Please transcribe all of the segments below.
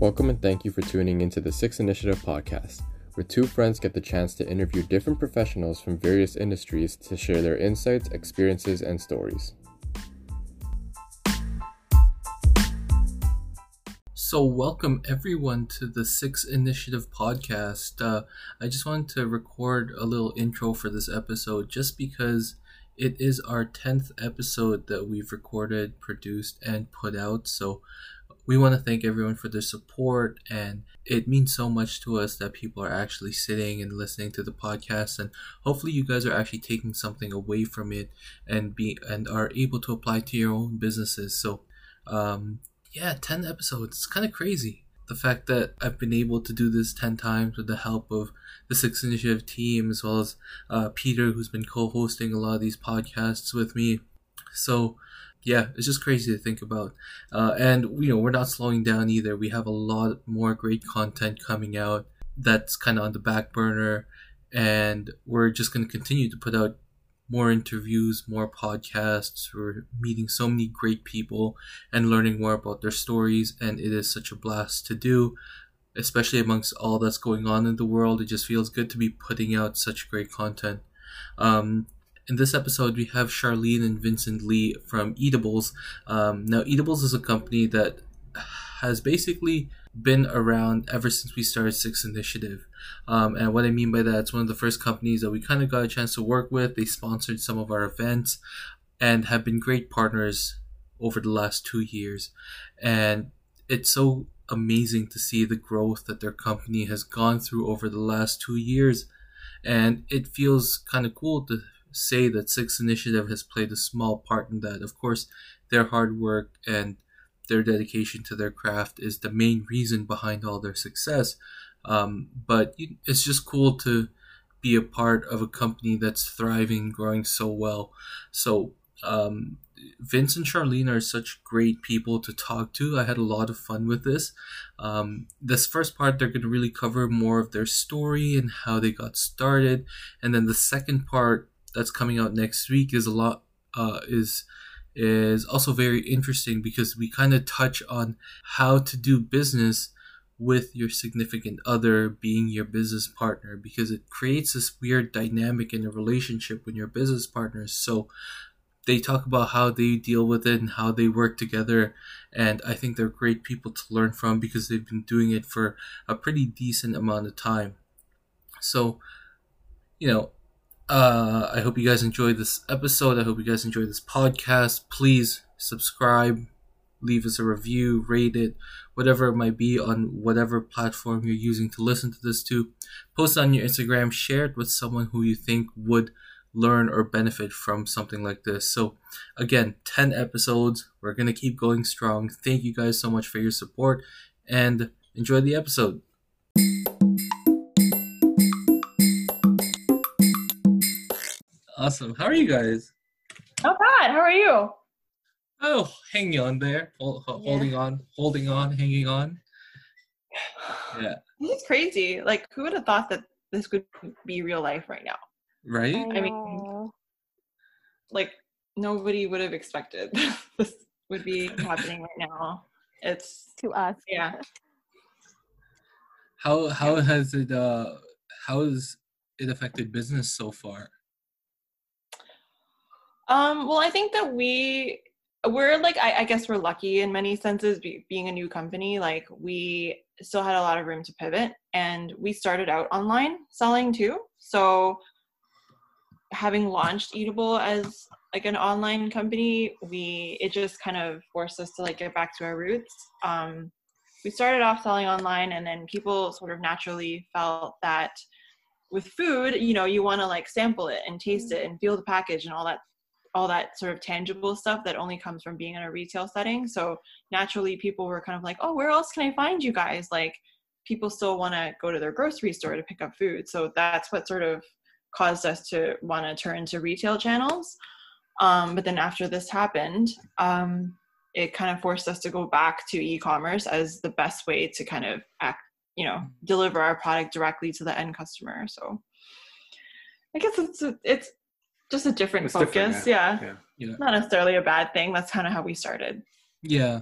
Welcome and thank you for tuning into the Six Initiative podcast, where two friends get the chance to interview different professionals from various industries to share their insights, experiences, and stories. So, welcome everyone to the Six Initiative podcast. Uh, I just wanted to record a little intro for this episode just because it is our 10th episode that we've recorded, produced, and put out. So, we want to thank everyone for their support and it means so much to us that people are actually sitting and listening to the podcast and hopefully you guys are actually taking something away from it and be and are able to apply to your own businesses so um yeah 10 episodes it's kind of crazy the fact that I've been able to do this 10 times with the help of the Six Initiative team as well as uh, Peter, who's been co hosting a lot of these podcasts with me. So, yeah, it's just crazy to think about. Uh, and you know, we're not slowing down either. We have a lot more great content coming out that's kind of on the back burner, and we're just going to continue to put out more interviews, more podcasts. We're meeting so many great people and learning more about their stories, and it is such a blast to do. Especially amongst all that's going on in the world, it just feels good to be putting out such great content. Um, in this episode, we have Charlene and Vincent Li from Eatables. Um, now, Eatables is a company that has basically been around ever since we started Six Initiative. Um, and what I mean by that, it's one of the first companies that we kind of got a chance to work with. They sponsored some of our events and have been great partners over the last two years. And it's so amazing to see the growth that their company has gone through over the last two years. And it feels kind of cool to say that Six Initiative has played a small part in that. Of course, their hard work and their dedication to their craft is the main reason behind all their success. Um, but it's just cool to be a part of a company that's thriving, growing so well. So, um, Vince and Charlene are such great people to talk to. I had a lot of fun with this. Um, this first part, they're going to really cover more of their story and how they got started. And then the second part, that's coming out next week is a lot uh, is is also very interesting because we kind of touch on how to do business with your significant other being your business partner because it creates this weird dynamic in a relationship when you're business partners so they talk about how they deal with it and how they work together and i think they're great people to learn from because they've been doing it for a pretty decent amount of time. So you know uh, I hope you guys enjoyed this episode. I hope you guys enjoyed this podcast. Please subscribe, leave us a review, rate it, whatever it might be on whatever platform you're using to listen to this to. Post on your Instagram, share it with someone who you think would learn or benefit from something like this. So, again, 10 episodes. We're going to keep going strong. Thank you guys so much for your support and enjoy the episode. Awesome. How are you guys? Not bad. How are you? Oh, hanging on there, Hold, yeah. holding on, holding on, hanging on. Yeah. This is crazy. Like, who would have thought that this could be real life right now? Right. I, I mean, like nobody would have expected this would be happening right now. It's to us. Yeah. How how yeah. has it uh how has it affected business so far? Um, well, I think that we we're like I, I guess we're lucky in many senses be, being a new company. Like we still had a lot of room to pivot, and we started out online selling too. So having launched Eatable as like an online company, we it just kind of forced us to like get back to our roots. Um, we started off selling online, and then people sort of naturally felt that with food, you know, you want to like sample it and taste it and feel the package and all that all that sort of tangible stuff that only comes from being in a retail setting. So naturally, people were kind of like, oh, where else can I find you guys? Like, people still want to go to their grocery store to pick up food. So that's what sort of caused us to want to turn to retail channels. Um, but then after this happened, um, it kind of forced us to go back to e-commerce as the best way to kind of act, you know, deliver our product directly to the end customer. So I guess it's it's just a different it's focus. Different, yeah. Yeah. yeah. yeah. Not necessarily a bad thing. That's kind of how we started. Yeah.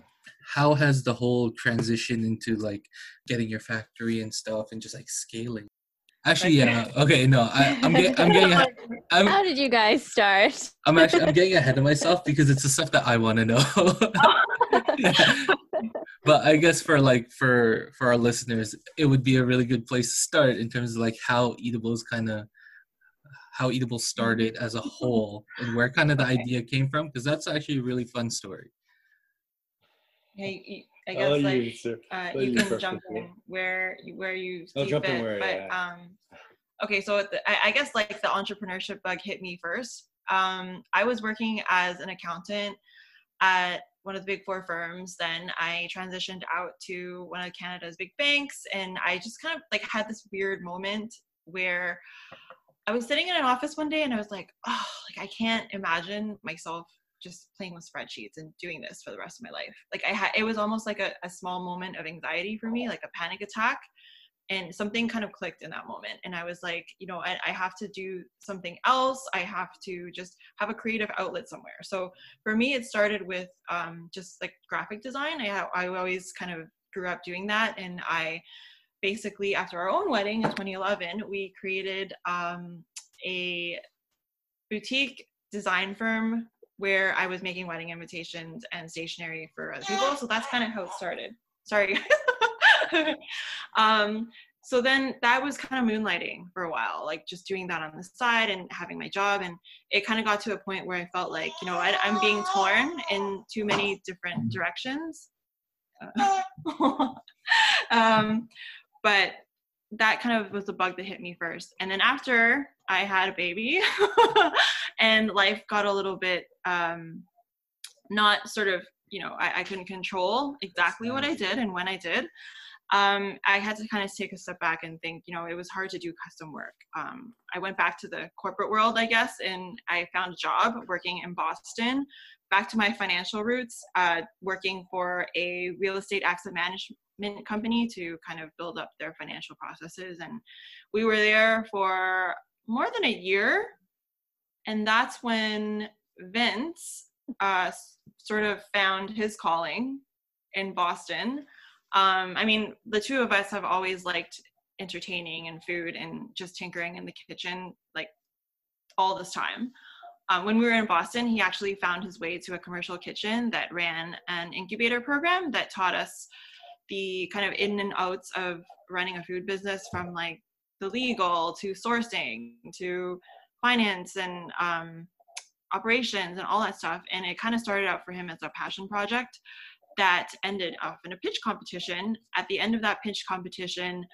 how has the whole transition into like getting your factory and stuff and just like scaling? Actually, yeah. Okay, no, I, am getting, I'm getting. I'm, How did you guys start? I'm actually, I'm getting ahead of myself because it's the stuff that I want to know. but I guess for like for for our listeners, it would be a really good place to start in terms of like how eatables kind of how eatable started as a whole and where kind of the okay. idea came from because that's actually a really fun story. Hey, I guess I'll like you, uh, you, you can jump in where where you see fit. Where, but yeah. um, okay, so the, I, I, guess like the entrepreneurship bug hit me first. Um, I was working as an accountant at one of the big four firms. Then I transitioned out to one of Canada's big banks, and I just kind of like had this weird moment where I was sitting in an office one day, and I was like, oh, like I can't imagine myself just playing with spreadsheets and doing this for the rest of my life. Like I had, it was almost like a, a small moment of anxiety for me, like a panic attack. And something kind of clicked in that moment. And I was like, you know, I, I have to do something else. I have to just have a creative outlet somewhere. So for me, it started with um, just like graphic design. I, I always kind of grew up doing that. And I basically, after our own wedding in 2011, we created um, a boutique design firm where I was making wedding invitations and stationery for other people. So that's kind of how it started. Sorry. um, so then that was kind of moonlighting for a while, like just doing that on the side and having my job. And it kind of got to a point where I felt like, you know, I, am being torn in too many different directions. um, but that kind of was the bug that hit me first. And then after I had a baby and life got a little bit um, not sort of, you know, I, I couldn't control exactly what I did and when I did. Um, I had to kind of take a step back and think, you know, it was hard to do custom work. Um, I went back to the corporate world, I guess, and I found a job working in Boston, back to my financial roots, uh, working for a real estate asset management company to kind of build up their financial processes. And we were there for more than a year. And that's when Vince uh, sort of found his calling in Boston. Um, I mean, the two of us have always liked entertaining and food and just tinkering in the kitchen like all this time. Um, when we were in Boston, he actually found his way to a commercial kitchen that ran an incubator program that taught us the kind of in and outs of running a food business from like the legal to sourcing to finance and um, operations and all that stuff. And it kind of started out for him as a passion project that ended up in a pitch competition. At the end of that pitch competition,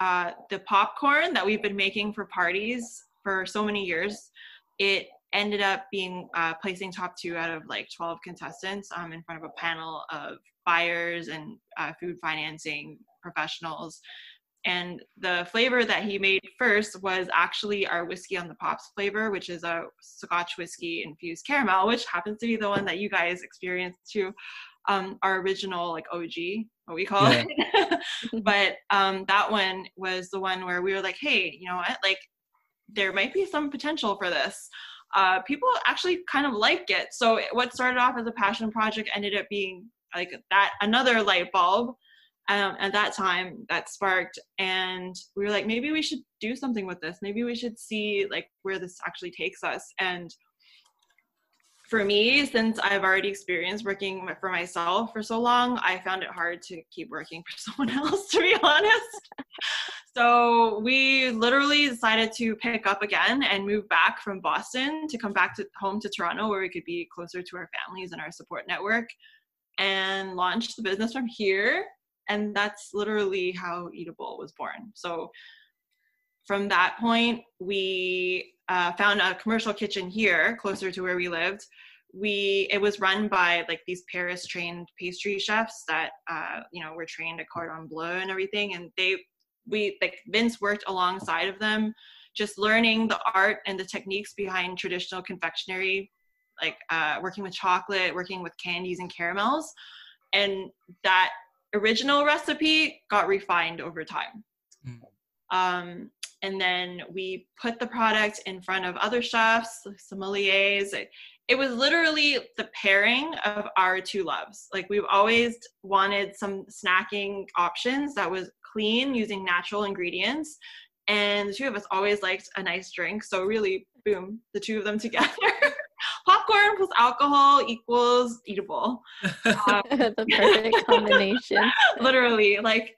uh, the popcorn that we've been making for parties for so many years, it ended up being uh, placing top two out of like 12 contestants um, in front of a panel of buyers and uh, food financing professionals and the flavor that he made first was actually our whiskey on the pops flavor, which is a Scotch whiskey infused caramel, which happens to be the one that you guys experienced too. Um, our original like OG, what we call yeah. it. but um, that one was the one where we were like, hey, you know what? Like, there might be some potential for this. Uh, people actually kind of like it. So what started off as a passion project ended up being like that another light bulb um, at that time that sparked. And we were like maybe we should do something with this. Maybe we should see like where this actually takes us. And for me since i've already experienced working for myself for so long i found it hard to keep working for someone else to be honest. So we literally decided to pick up again and move back from boston to come back to home to toronto where we could be closer to our families and our support network and launched the business from here and that's literally how eatable was born. So from that point we uh, found a commercial kitchen here closer to where we lived. We it was run by like these paris trained pastry chefs that uh, you know were trained at cordon bleu and everything and they we like vince worked alongside of them just learning the art and the techniques behind traditional confectionery like uh, working with chocolate working with candies and caramels and that original recipe got refined over time. Mm. Um, and then we put the product in front of other chefs, sommeliers, it was literally the pairing of our two loves. Like we've always wanted some snacking options that was clean using natural ingredients. And the two of us always liked a nice drink. So really, boom, the two of them together. Popcorn plus alcohol equals eatable. Um, the perfect combination. literally, like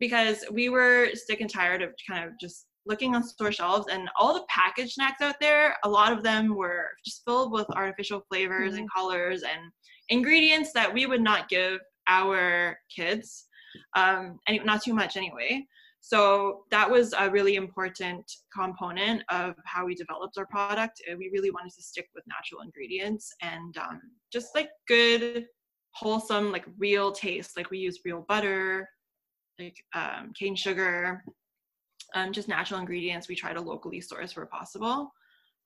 because we were sick and tired of kind of just looking on store shelves and all the packaged snacks out there, a lot of them were just filled with artificial flavors mm-hmm. and colors and ingredients that we would not give our kids, um, and not too much anyway. So that was a really important component of how we developed our product. We really wanted to stick with natural ingredients and um, just like good, wholesome, like real taste. Like we use real butter, like um, cane sugar, um, just natural ingredients we try to locally source where possible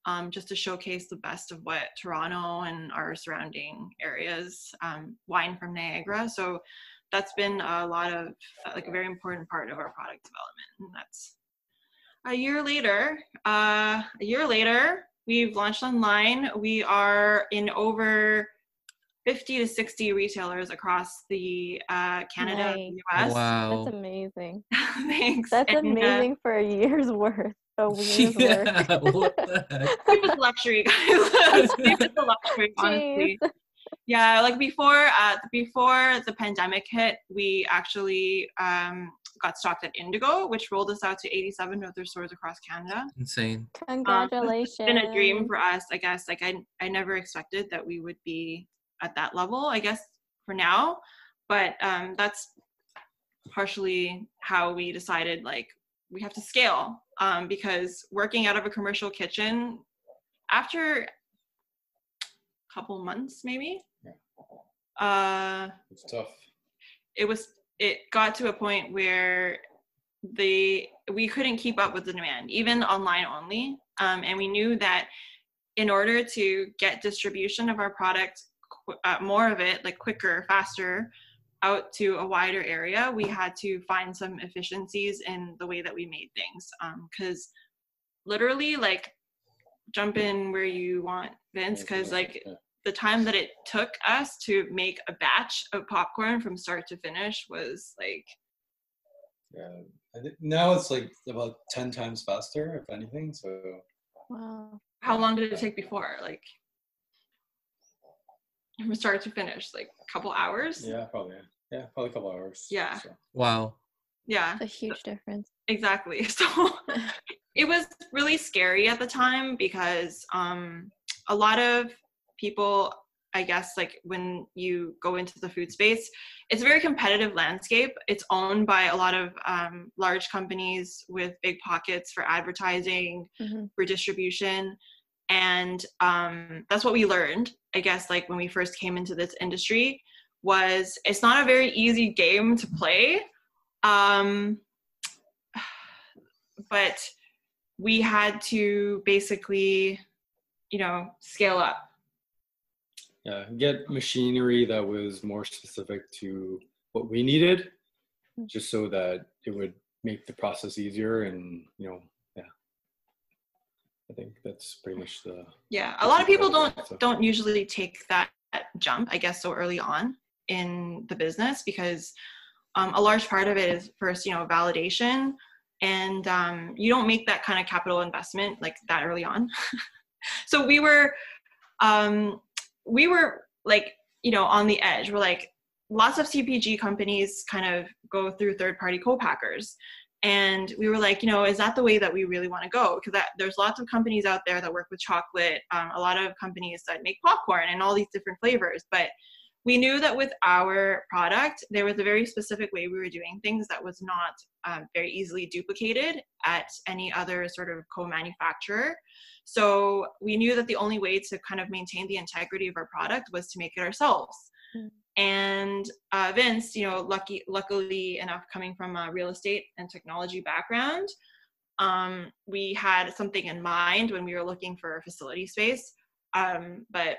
um, just to showcase the best of what toronto and our surrounding areas um, wine from niagara so that's been a lot of uh, like a very important part of our product development and that's a year later uh, a year later we've launched online we are in over 50 to 60 retailers across the uh, Canada nice. US. Wow. That's amazing. Thanks. That's and, uh, amazing uh, for a year's worth. A year's yeah, worth. what the heck? luxury, guys. Stupid luxury, honestly. Jeez. Yeah, like before, uh, before the pandemic hit, we actually um, got stocked at Indigo, which rolled us out to 87 other stores across Canada. Insane. Congratulations. Um, it's been a dream for us, I guess. Like I, I never expected that we would be at that level, I guess, for now. But um, that's partially how we decided like we have to scale um, because working out of a commercial kitchen after a couple months maybe uh it's tough. it was it got to a point where the we couldn't keep up with the demand even online only. Um, and we knew that in order to get distribution of our product uh, more of it like quicker faster out to a wider area we had to find some efficiencies in the way that we made things. Because um, literally like jump in where you want vince because like the time that it took us to make a batch of popcorn from start to finish was like yeah now it's like about 10 times faster if anything so wow how long did it take before like from start to finish, like a couple hours. Yeah, probably. Yeah, probably a couple hours. Yeah. So. Wow. Yeah. a huge difference. Exactly. So it was really scary at the time because um, a lot of people, I guess, like when you go into the food space, it's a very competitive landscape. It's owned by a lot of um, large companies with big pockets for advertising, mm-hmm. for distribution and um, that's what we learned i guess like when we first came into this industry was it's not a very easy game to play um, but we had to basically you know scale up yeah get machinery that was more specific to what we needed just so that it would make the process easier and you know yeah. I think that's pretty much the. Yeah, a lot of people don't so. don't usually take that jump, I guess, so early on in the business because um, a large part of it is first, you know, validation, and um, you don't make that kind of capital investment like that early on. so we were, um, we were like, you know, on the edge. We're like, lots of CPG companies kind of go through third party co-packers. And we were like you know is that the way that we really want to go because there's lots of companies out there that work with chocolate um, a lot of companies that make popcorn and all these different flavors. But we knew that with our product there was a very specific way we were doing things that was not um, very easily duplicated at any other sort of co-manufacturer. So we knew that the only way to kind of maintain the integrity of our product was to make it ourselves. Mm and uh, Vince, you know, lucky, luckily enough, coming from a real estate and technology background, um, we had something in mind when we were looking for a facility space. Um, but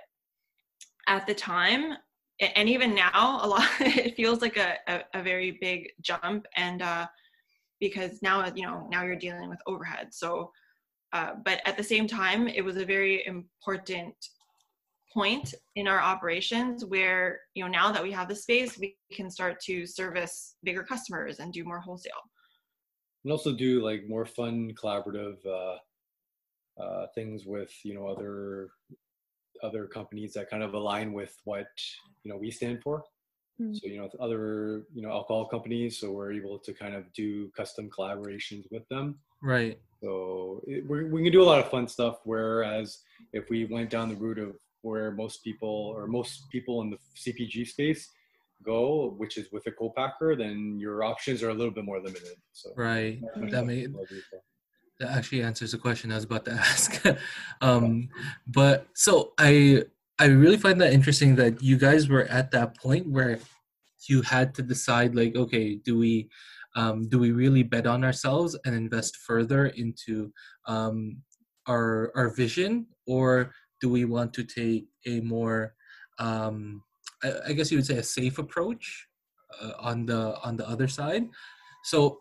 at the time, and even now, a lot it feels like a, a, a very big jump, and uh, because now you know now you're dealing with overhead. So, uh, but at the same time, it was a very important point in our operations where you know now that we have the space we can start to service bigger customers and do more wholesale and also do like more fun collaborative uh, uh, things with you know other other companies that kind of align with what you know we stand for Mm. so you know with other you know alcohol companies so we're able to kind of do custom collaborations with them Right. so it, we we can do a lot of fun stuff whereas if we went down the route of where most people or most people in the cpg space go which is with a co-packer then your options are a little bit more limited so Right. Right. That made that actually answers the question I was about to ask. um, but so I I really find that interesting that you guys were at that point where you had to decide like, okay, do we um, do we really bet on ourselves and invest further into um, our our vision, or do we want to take a more um, I, I guess you would say a safe approach uh, on the on the other side? So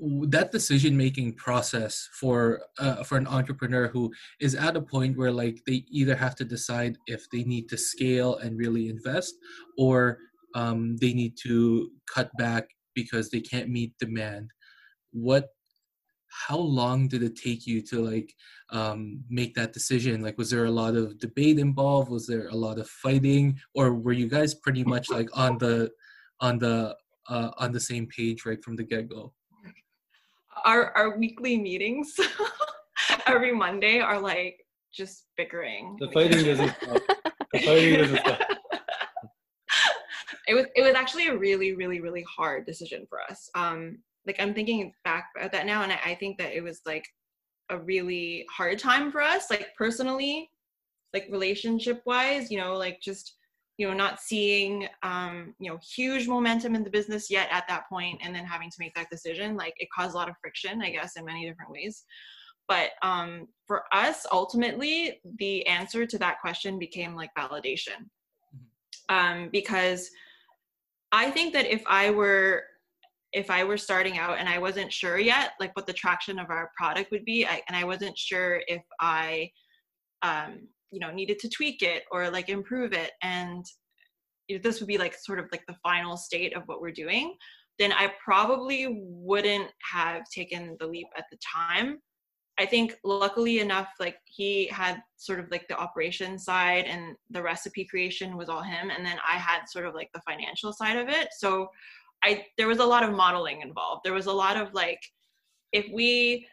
that decision making process for uh, for an entrepreneur who is at a point where like they either have to decide if they need to scale and really invest or um, they need to cut back because they can't meet demand. What how long did it take you to like um, make that decision? Like was there a lot of debate involved? Was there a lot of fighting? Or were you guys pretty much like on the on the uh, on the same page right from the get-go our our weekly meetings every monday are like just bickering. The fighting doesn't stop. the fighting doesn't stop. It was it was actually a really really really hard decision for us. Um like i'm thinking back at that now and I, I think that it was like a really hard time for us like personally like relationship wise you know like just you know not seeing um you know huge momentum in the business yet at that point and then having to make that decision like it caused a lot of friction i guess in many different ways. But um for us ultimately the answer to that question became like validation. Um because I think that if I were if I were starting out and I wasn't sure yet like what the traction of our product would be I, and I wasn't sure if I um you know needed to tweak it or like improve it and this would be like sort of like the final state of what we're doing then I probably wouldn't have taken the leap at the time I think luckily enough, like he had sort of like the operation side and the recipe creation was all him. And then I had sort of like the financial side of it. So I, there was a lot of modeling involved. There was a lot of like, if we,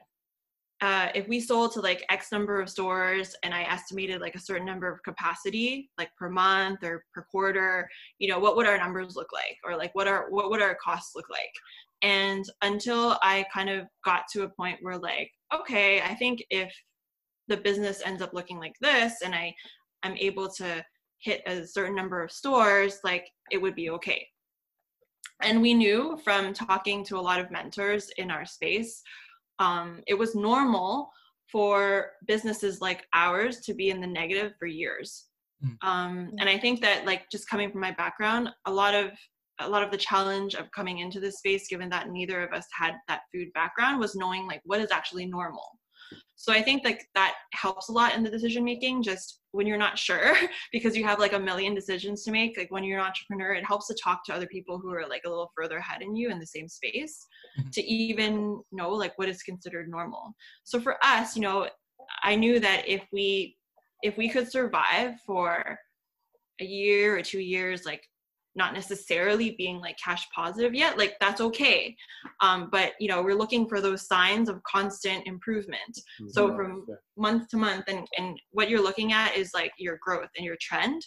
uh, if we sold to like X number of stores and I estimated like a certain number of capacity, like per month or per quarter, you know, what would our numbers look like? Or like what are, what would our costs look like? And until I kind of got to a point where like, okay, I think if the business ends up looking like this and I I'm able to hit a certain number of stores, like it would be okay. And we knew from talking to a lot of mentors in our space, um, it was normal for businesses like ours to be in the negative for years. Mm. Um, and I think that like just coming from my background, a lot of a lot of the challenge of coming into this space given that neither of us had that food background was knowing like what is actually normal so i think like that helps a lot in the decision making just when you're not sure because you have like a million decisions to make like when you're an entrepreneur it helps to talk to other people who are like a little further ahead in you in the same space Mhm. to even know like what is considered normal so for us you know i knew that if we if we could survive for a year or two years like not necessarily being like cash positive yet like that's okay. Um, but you know we're looking for those signs of constant improvement. So from- month to month and and what you're looking at is like your growth and your trend.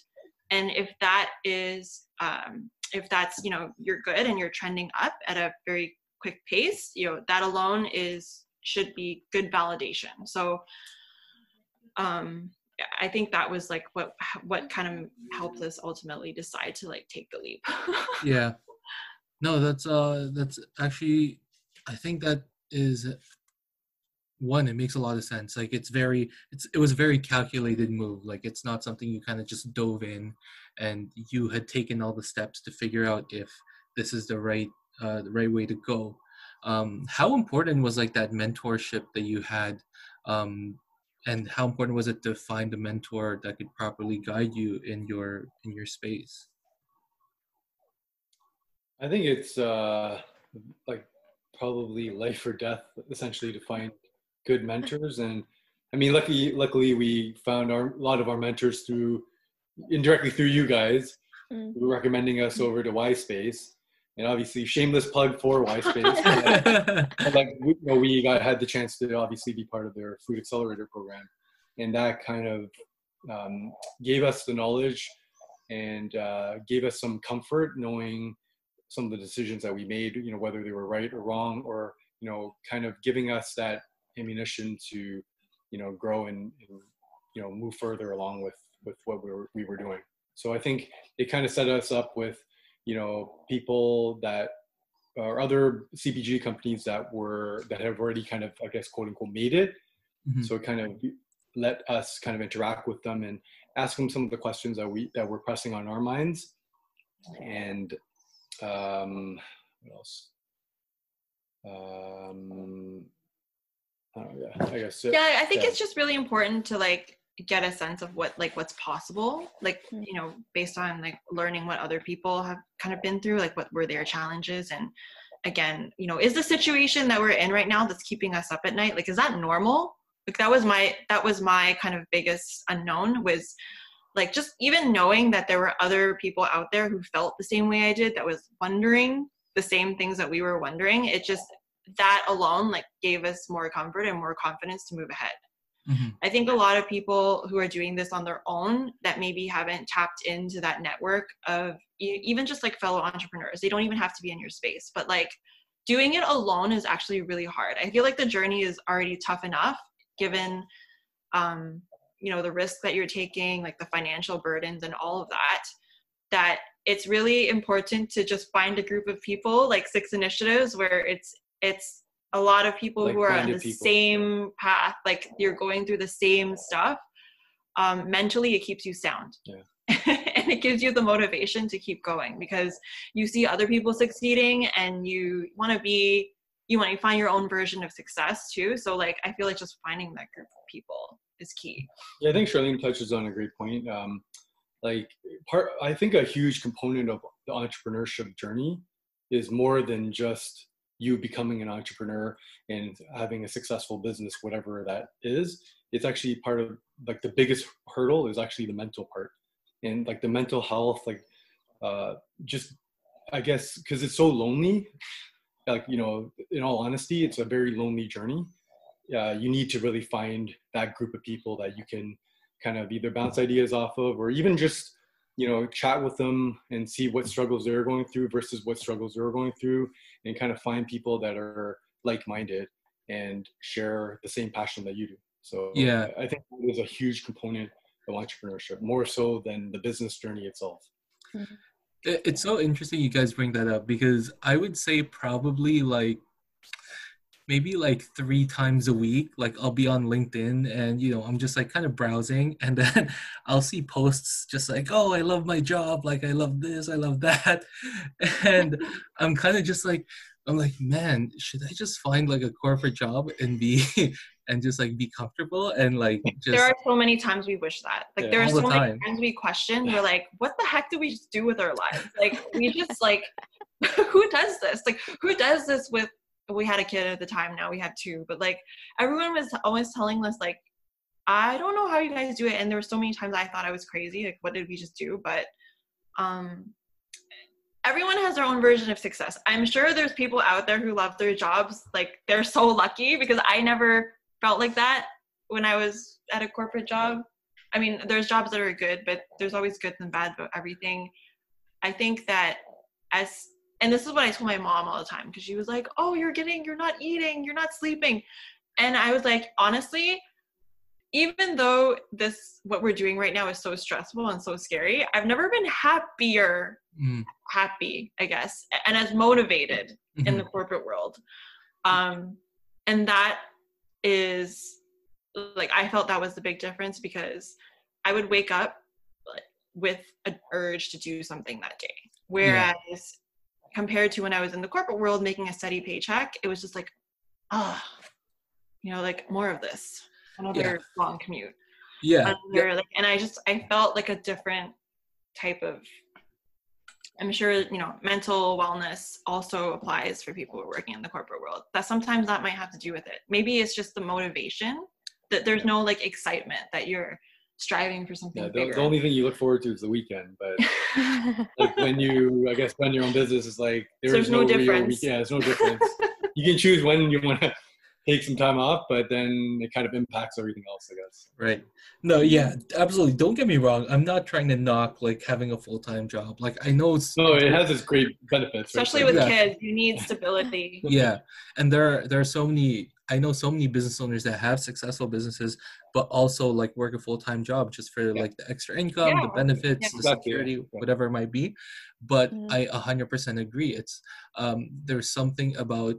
And if that is um, if that's you know you're good and you're trending up at a very quick pace you know that alone is should be good validation. So um i think that was like what what kind of helped us ultimately decide to like take the leap. Yeah. No that's uh that's actually i think that is one it makes a lot of sense. Like it's very it's it was a very calculated move. Like it's not something you kind of just dove in and you had taken all the steps to figure out if this is the right uh the right way to go. Um how important was like that mentorship that you had um and how important was it to find a mentor that could properly guide you in your in your space I think it's uh, like probably life or death, essentially, to find good mentors. And I mean, luckily, luckily, we found our, a lot of our mentors through indirectly through you guys, Mm. who were recommending us over to YSpace. And obviously, shameless plug for YSpace. Like we, you know, we got had the chance to obviously be part of their food accelerator program, and that kind of um, gave us the knowledge and uh, gave us some comfort knowing some of the decisions that we made. You know, whether they were right or wrong, or you know, kind of giving us that ammunition to you know grow and, and you know move further along with with what we were we were doing. So I think it kind of set us up with you know people that or other CPG companies that were that have already kind of I guess quote unquote made it. Mhm. So it kind of let us kind of interact with them and ask them some of the questions that we that were pressing on our minds. And um, what else? Um, I don't know, yeah, I guess. it- yeah i think yeah. it's just really important to like get a sense of what like what's possible like Mm. you know based on like learning what other people have kind of been through like what were their challenges. And again you know is the situation that we're in right now that's keeping us up at night like is that normal? Like that was my that was my kind of biggest unknown was like just even knowing that there were other people out there who felt the same way i did that was wondering the same things that we were wondering it just that alone like gave us more comfort and more confidence to move ahead Mhm. I think a lot of people who are doing this on their own that maybe haven't tapped into that network of even just like fellow entrepreneurs, they don't even have to be in your space, but like doing it alone is actually really hard. I feel like the journey is already tough enough given um you know the risk that you're taking, like the financial burdens and all of that that it's really important to just find a group of people like six initiatives where it's it's a lot of people who are on the people, same path like you're going through the same stuff um, mentally it keeps you sound Yeah. and it gives you the motivation to keep going because you see other people succeeding and you want to be you want to find your own version of success too so like i feel like just finding that group of people is key Yeah, I think Charlene touches on a great point. Um, like part, I think a huge component of the entrepreneurship journey is more than just you becoming an entrepreneur and having a successful business, whatever that is. It's actually part of like the biggest hurdle is actually the mental part, and like the mental health, like uh, just I guess because it's so lonely. Like you know, in all honesty, it's a very lonely journey uh, you need to really find that group of people that you can kind of either bounce ideas off of or even just you know chat with them and see what struggles they're going through versus what struggles they're going through and kind of find people that are like-minded and share the same passion that you do so Yeah. i think it is a huge component of entrepreneurship more so than the business journey itself It's so interesting you guys bring that up because I would say probably like maybe like three times a week like I'll be on LinkedIn and you know I'm just like kind of browsing and then I'll see posts just like oh I love my job like I love this I love that and I'm kind of just like I'm like man should I just find like a corporate job and be and just like be comfortable and like just there are so many times we wish that like Yeah. there are All the so many time. times we question we're like what the heck do we just do with our lives like we just like who does this like who does this with we had a kid at the time now we have two but like everyone was always telling us like i don't know how you guys do it and there were so many times i thought i was crazy like what did we just do but um everyone has their own version of success. I'm sure there's people out there who love their jobs like they're so lucky because i never felt like that when i was at a corporate job. I mean there's jobs that are good but there's always good and bad about everything. I think that as and this is what I told my mom all the time because she was like, "Oh, you're getting, you're not eating, you're not sleeping," and I was like, honestly, even though this what we're doing right now is so stressful and so scary, I've never been happier, Mm, happy, I guess, and as motivated in the corporate world, um, and that is like I felt that was the big difference because I would wake up like, with an urge to do something that day, whereas compared to when I was in the corporate world making a steady paycheck, it was just like, ah, you know, like more of this. another long commute. Yeah. Another, like, and I just I felt like a different type of. I'm sure you know mental wellness also applies for people who are working in the corporate world. That sometimes that might have to do with it. Maybe it's just the motivation that there's no like excitement that you're striving for something Yeah, the, bigger. the only thing you look forward to is the weekend. But like when you, I guess, run your own business, is like there There's no no, difference. yeah, there's no difference. you can choose when you want to take some time off, but then it kind of impacts everything else, I guess. Right. No, yeah, absolutely. Don't get me wrong. I'm not trying to knock like having a full time job. Like I know it's No, it has its great benefits. Especially Like, with Yeah. kids, you need stability. yeah and there are, there are so many i know so many business owners that have successful businesses but also like work a full-time job just for Yeah. like the extra income the benefits Yeah. the security Yeah. whatever it might be but Mhm. i 100% agree it's um there's something about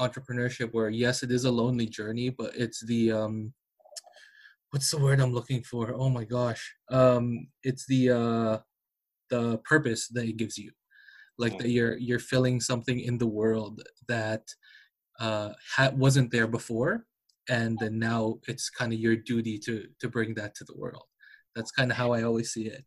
entrepreneurship where yes it is a lonely journey but it's the um what's the word i'm looking for oh my gosh um it's the uh the purpose that it gives you like Yeah. that you're you're filling something in the world that uh ha- wasn't there before and then now it's kind of your duty to to bring that to the world that's kind of how i always see it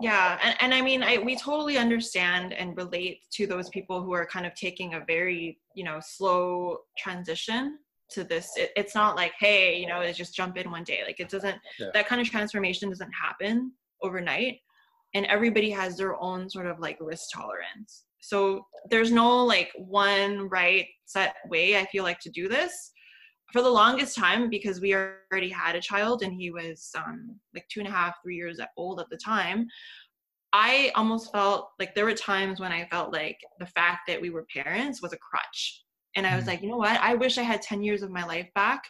Yeah, and, and I mean, I, we totally understand and relate to those people who are kind of taking a very, you know, slow transition to this. It, it's not like, hey, you know, it's just jump in one day. Like it doesn't, Yeah. that kind of transformation doesn't happen overnight. And everybody has their own sort of like risk tolerance. So there's no like one right set way I feel like to do this. For the longest time, because we already had a child and he was um, like two and a half, three years old at the time, I almost felt like there were times when I felt like the fact that we were parents was a crutch. And I was Mhm. like, you know what? I wish I had 10 years of my life back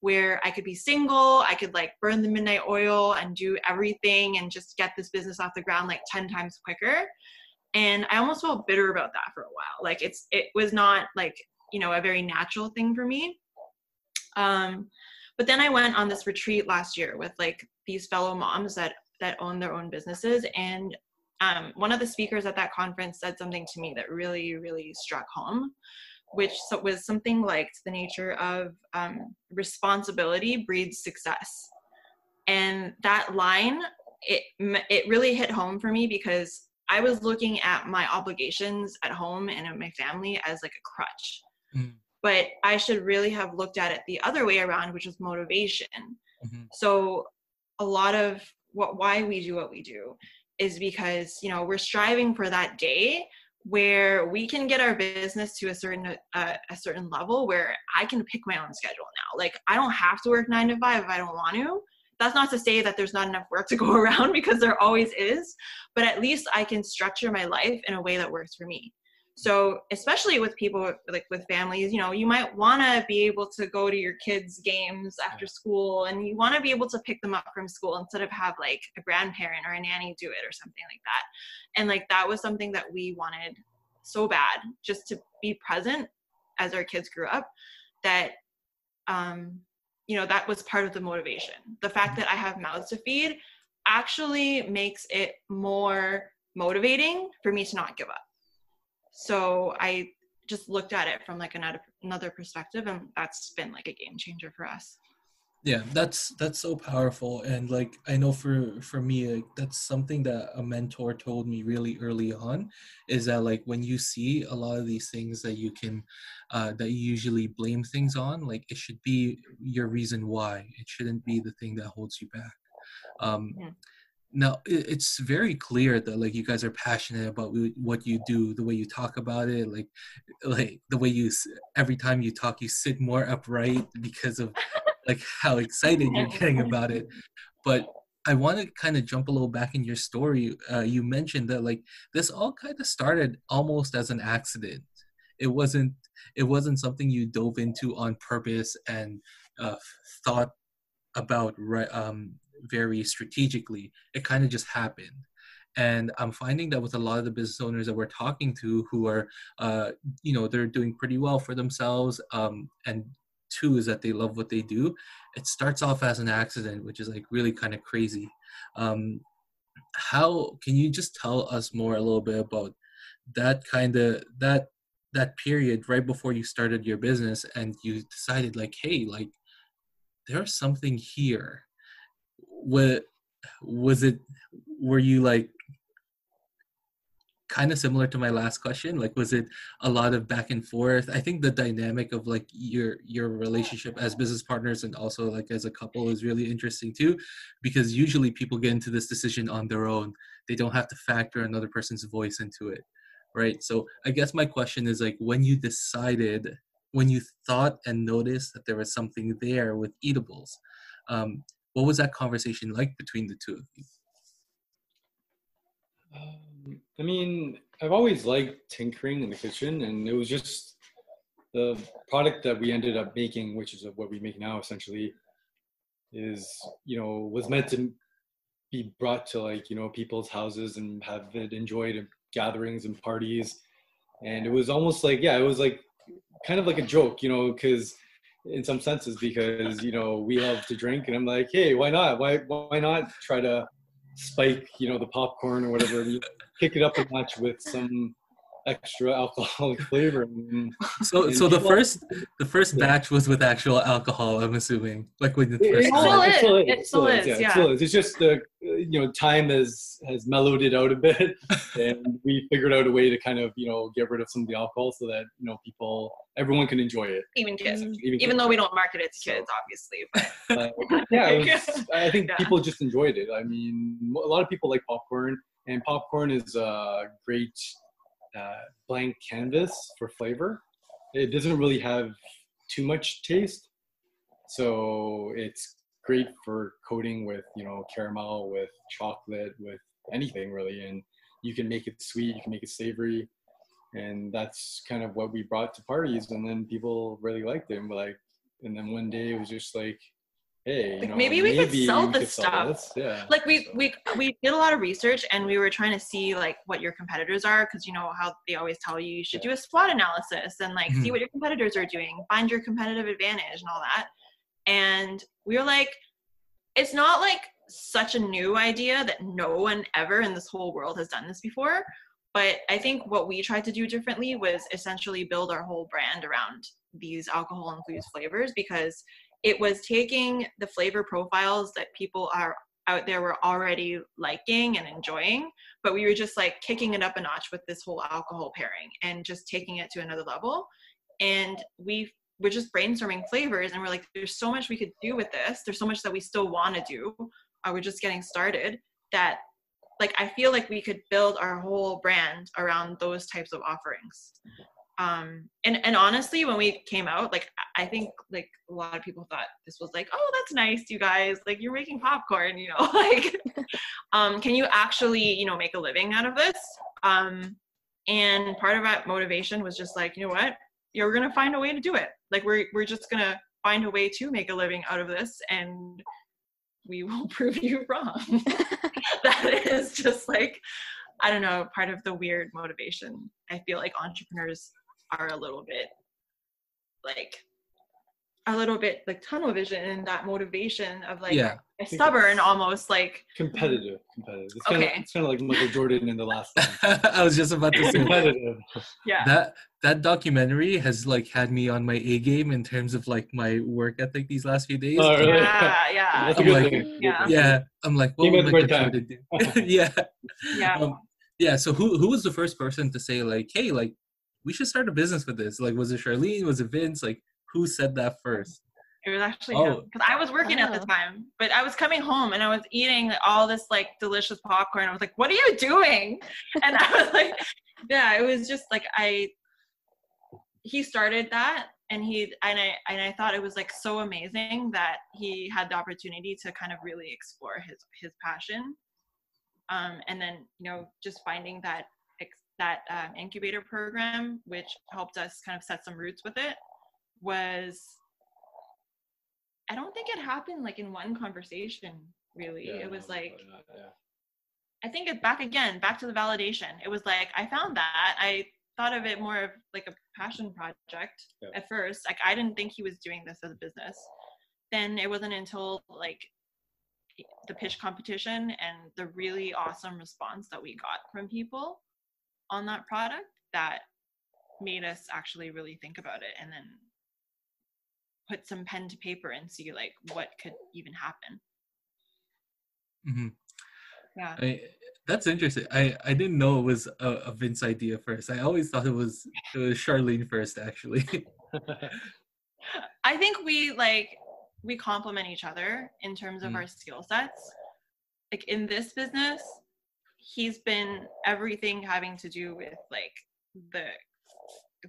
where I could be single, I could like burn the midnight oil and do everything and just get this business off the ground like 10 times quicker. And I almost felt bitter about that for a while. Like it's it was not like, you know, a very natural thing for me. Um but then I went on this retreat last year with like these fellow moms that that own their own businesses and um, one of the speakers at that conference said something to me that really really struck home which was something like the nature of um, responsibility breeds success and that line it it really hit home for me because i was looking at my obligations at home and at my family as like a crutch Mm. but i should really have looked at it the other way around which is motivation Mhm. so a lot of what why we do what we do is because you know we're striving for that day where we can get our business to a certain uh, a certain level where I can pick my own schedule now. Like I don't have to work 9 to 5 if I don't want to. That's not to say that there's not enough work to go around because there always is, but at least I can structure my life in a way that works for me. So, especially with people like with families, you know, you might want to be able to go to your kids' games after school and you want to be able to pick them up from school instead of have like a grandparent or a nanny do it or something like that. And like that was something that we wanted so bad just to be present as our kids grew up that um you know that was part of the motivation. The fact that I have mouths to feed actually makes it more motivating for me to not give up so i just looked at it from like another another perspective and that's been like a game changer for us yeah that's that's so powerful and like i know for for me like that's something that a mentor told me really early on is that like when you see a lot of these things that you can uh that you usually blame things on like it should be your reason why it shouldn't be the thing that holds you back um Yeah. now it, it's very clear that like you guys are passionate about what you do the way you talk about it like like the way you every time you talk you sit more upright because of like how excited you're getting about it. But i want to kind of jump a little back in your story. Uh, you mentioned that like this all kind of started almost as an accident. It wasn't it wasn't something you dove into on purpose and uh, thought about right um, very strategically. It kind of just happened. And i'm finding that with a lot of the business owners that we're talking to who are uh, you know they're doing pretty well for themselves um, and two is that they love what they do it starts off as an accident which is like really kind of crazy um, how can you just tell us more a little bit about that kind of that that period right before you started your business and you decided like hey like there's something here. What was it? Were you like kind of similar to my last question like was it a lot of back and forth? I think the dynamic of like your your relationship as business partners and also like as a couple is really interesting too because usually people get into this decision on their own. They don't have to factor another person's voice into it right? So i guess my question is like when you decided when you thought and noticed that there was something there with eatables um, what was that conversation like between the two of you? Um, I mean, I've always liked tinkering in the kitchen, and it was just the product that we ended up making, which is what we make now essentially, is you know was meant to be brought to like you know people's houses and have it enjoyed at gatherings and parties, and it was almost like yeah, it was like kind of like a joke, you know, because in some senses because you know we love to drink, and I'm like, hey, why not? Why why not try to spike, you know, the popcorn or whatever, you kick it up a notch with some extra alcoholic flavor. And, so and so the first the first batch was with actual alcohol i'm assuming like when the It- first it still batch. is. still It still is, yeah, it still is. It's just the you know time has has mellowed it out a bit, and we figured out a way to kind of you know get rid of some of the alcohol so that you know people everyone can enjoy it. even kids Even even kids. though we don't market it to kids obviously but Uh, yeah, it was, I think Yeah. people just enjoyed it. I mean, a lot of people like popcorn, and popcorn is a great uh, blank canvas for flavor. It doesn't really have too much taste, so it's great for coating with you know caramel, with chocolate, with anything really, and you can make it sweet, you can make it savory. And that's kind of what we brought to parties, and then people really liked it. And like, and then one day it was just like, hey, you Like, know, maybe we could sell we this stuff. this. Yeah. like we we we did a lot of research and we were trying to see like what your competitors are because you know how they always tell you you should do a SWOT analysis and like see Mhm. what your competitors are doing, find your competitive advantage and all that. And we were like, it's not like such a new idea that no one ever in this whole world has done this before. But I think what we tried to do differently was essentially build our whole brand around these alcohol infused flavors because it was taking the flavor profiles that people are out there were already liking and enjoying but we were just like kicking it up a notch with this whole alcohol pairing and just taking it to another level. And we were just brainstorming flavors and we're like there's so much we could do with this. There's so much that we still want to do. Uh, we're just getting started. That like i feel like we could build our whole brand around those types of offerings um and and honestly when we came out like i think like a lot of people thought this was like oh that's nice you guys like you're making popcorn you know like um can you actually you know make a living out of this? Um and part of that motivation was just like you know what? You're gonna find a way to do it. Like we're we're just gonna find a way to make a living out of this and we will prove you wrong. That is just like i don't know part of the weird motivation i feel like entrepreneurs are a little bit like a little bit like tunnel vision and that motivation of like Yeah. stubborn almost like competitive, competitive. It's kind, Okay. of, it's kind of like Michael Jordan in the last i was just about to say competitive. yeah that that documentary has like had me on my a game in terms of like my work ethic these last few days Oh, really? yeah yeah That's a I'm like- Yeah. yeah i'm like what Came would at the Michael Jordan do yeah yeah um, yeah so who who was the first person to say like hey like we should start a business with this like was it charlene was it vince like who said that first It was actually Oh. because I was working at the Oh. time, but I was coming home and I was eating all this like delicious popcorn. I was like, "What are you doing?" And I was like, "Yeah." It was just like I. He started that, and he and I and I thought it was like so amazing that he had the opportunity to kind of really explore his his passion, um, and then you know just finding that ex- that um, incubator program, which helped us kind of set some roots with it, was I don't think it happened like in one conversation, really. Yeah, it was no, like, not, yeah. I think it back again, back to the validation. It was like, I found that. I thought of it more of like a passion project Yeah. at first. Like, I didn't think he was doing this as a business. Then it wasn't until like the pitch competition and the really awesome response that we got from people on that product that made us actually really think about it and then put some pen to paper and see like what could even happen. mm-hmm. Yeah. I, that's interesting. I, I didn't know it was a, a Vince idea first. I always thought it was it was Charlene first, actually. I think we like we complement each other in terms of Mm. our skill sets. Like in this business, he's been everything having to do with like the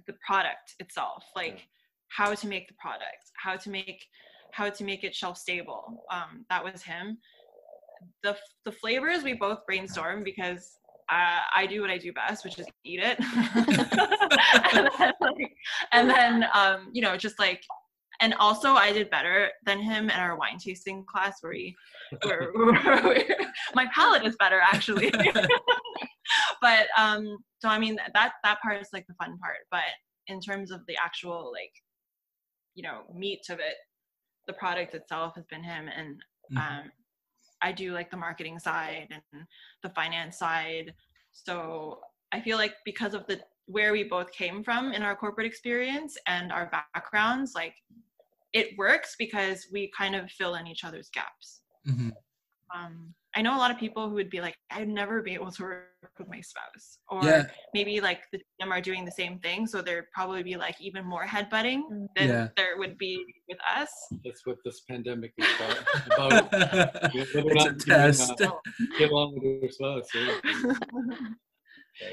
the product itself, like how to make the product, how to make how to make it shelf stable. Um, that was him. The the flavors we both brainstorm because uh, I do what I do best, which is eat it. and then, like, and then um, you know, just like and also I did better than him in our wine tasting class where he, where, where my palate is better actually. but um so I mean that that part is like the fun part. But in terms of the actual like you know meat of it, the product itself has been him and Mhm. um, I do like the marketing side and the finance side. So I feel like because of the where we both came from in our corporate experience and our backgrounds, like it works because we kind of fill in each other's gaps. Mhm. Um, I know a lot of people who would be like, I'd never be able to work with my spouse, or Yeah. maybe like the them are doing the same thing, so there'd probably be like even more headbutting Mm. than Yeah. there would be with us. That's what this pandemic is about. about it's whether a not you can, test. uh, get along with your spouse. Yeah,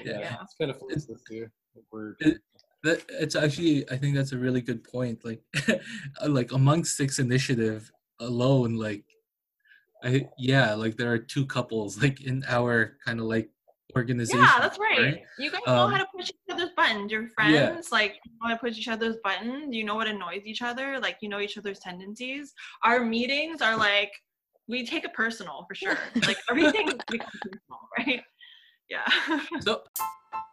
Yeah. yeah, it's kind of fun to do. We're It- that it's actually I think that's a really good point. Like like among six initiative alone, like I yeah, like there are two couples like in our kind of like organization. Yeah, that's right. You guys know Um, how to push each other's buttons. Your yeah. friends, like, you know how to push each other's buttons. You know what annoys each other. Like, you know each other's tendencies. Our meetings are like, we take it personal for sure. like, everything personal, right? Yeah. So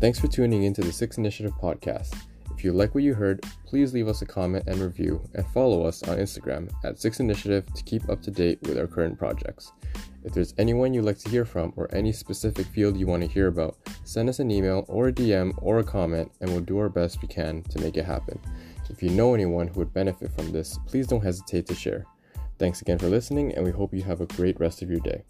Thanks for tuning in to the Six Initiative podcast. If you like what you heard, please leave us a comment and review and follow us on Instagram at Six Initiative to keep up to date with our current projects. If there's anyone you'd like to hear from or any specific field you want to hear about, send us an email or a DM or a comment and we'll do our best we can to make it happen. If you know anyone who would benefit from this, please don't hesitate to share. Thanks again for listening and we hope you have a great rest of your day.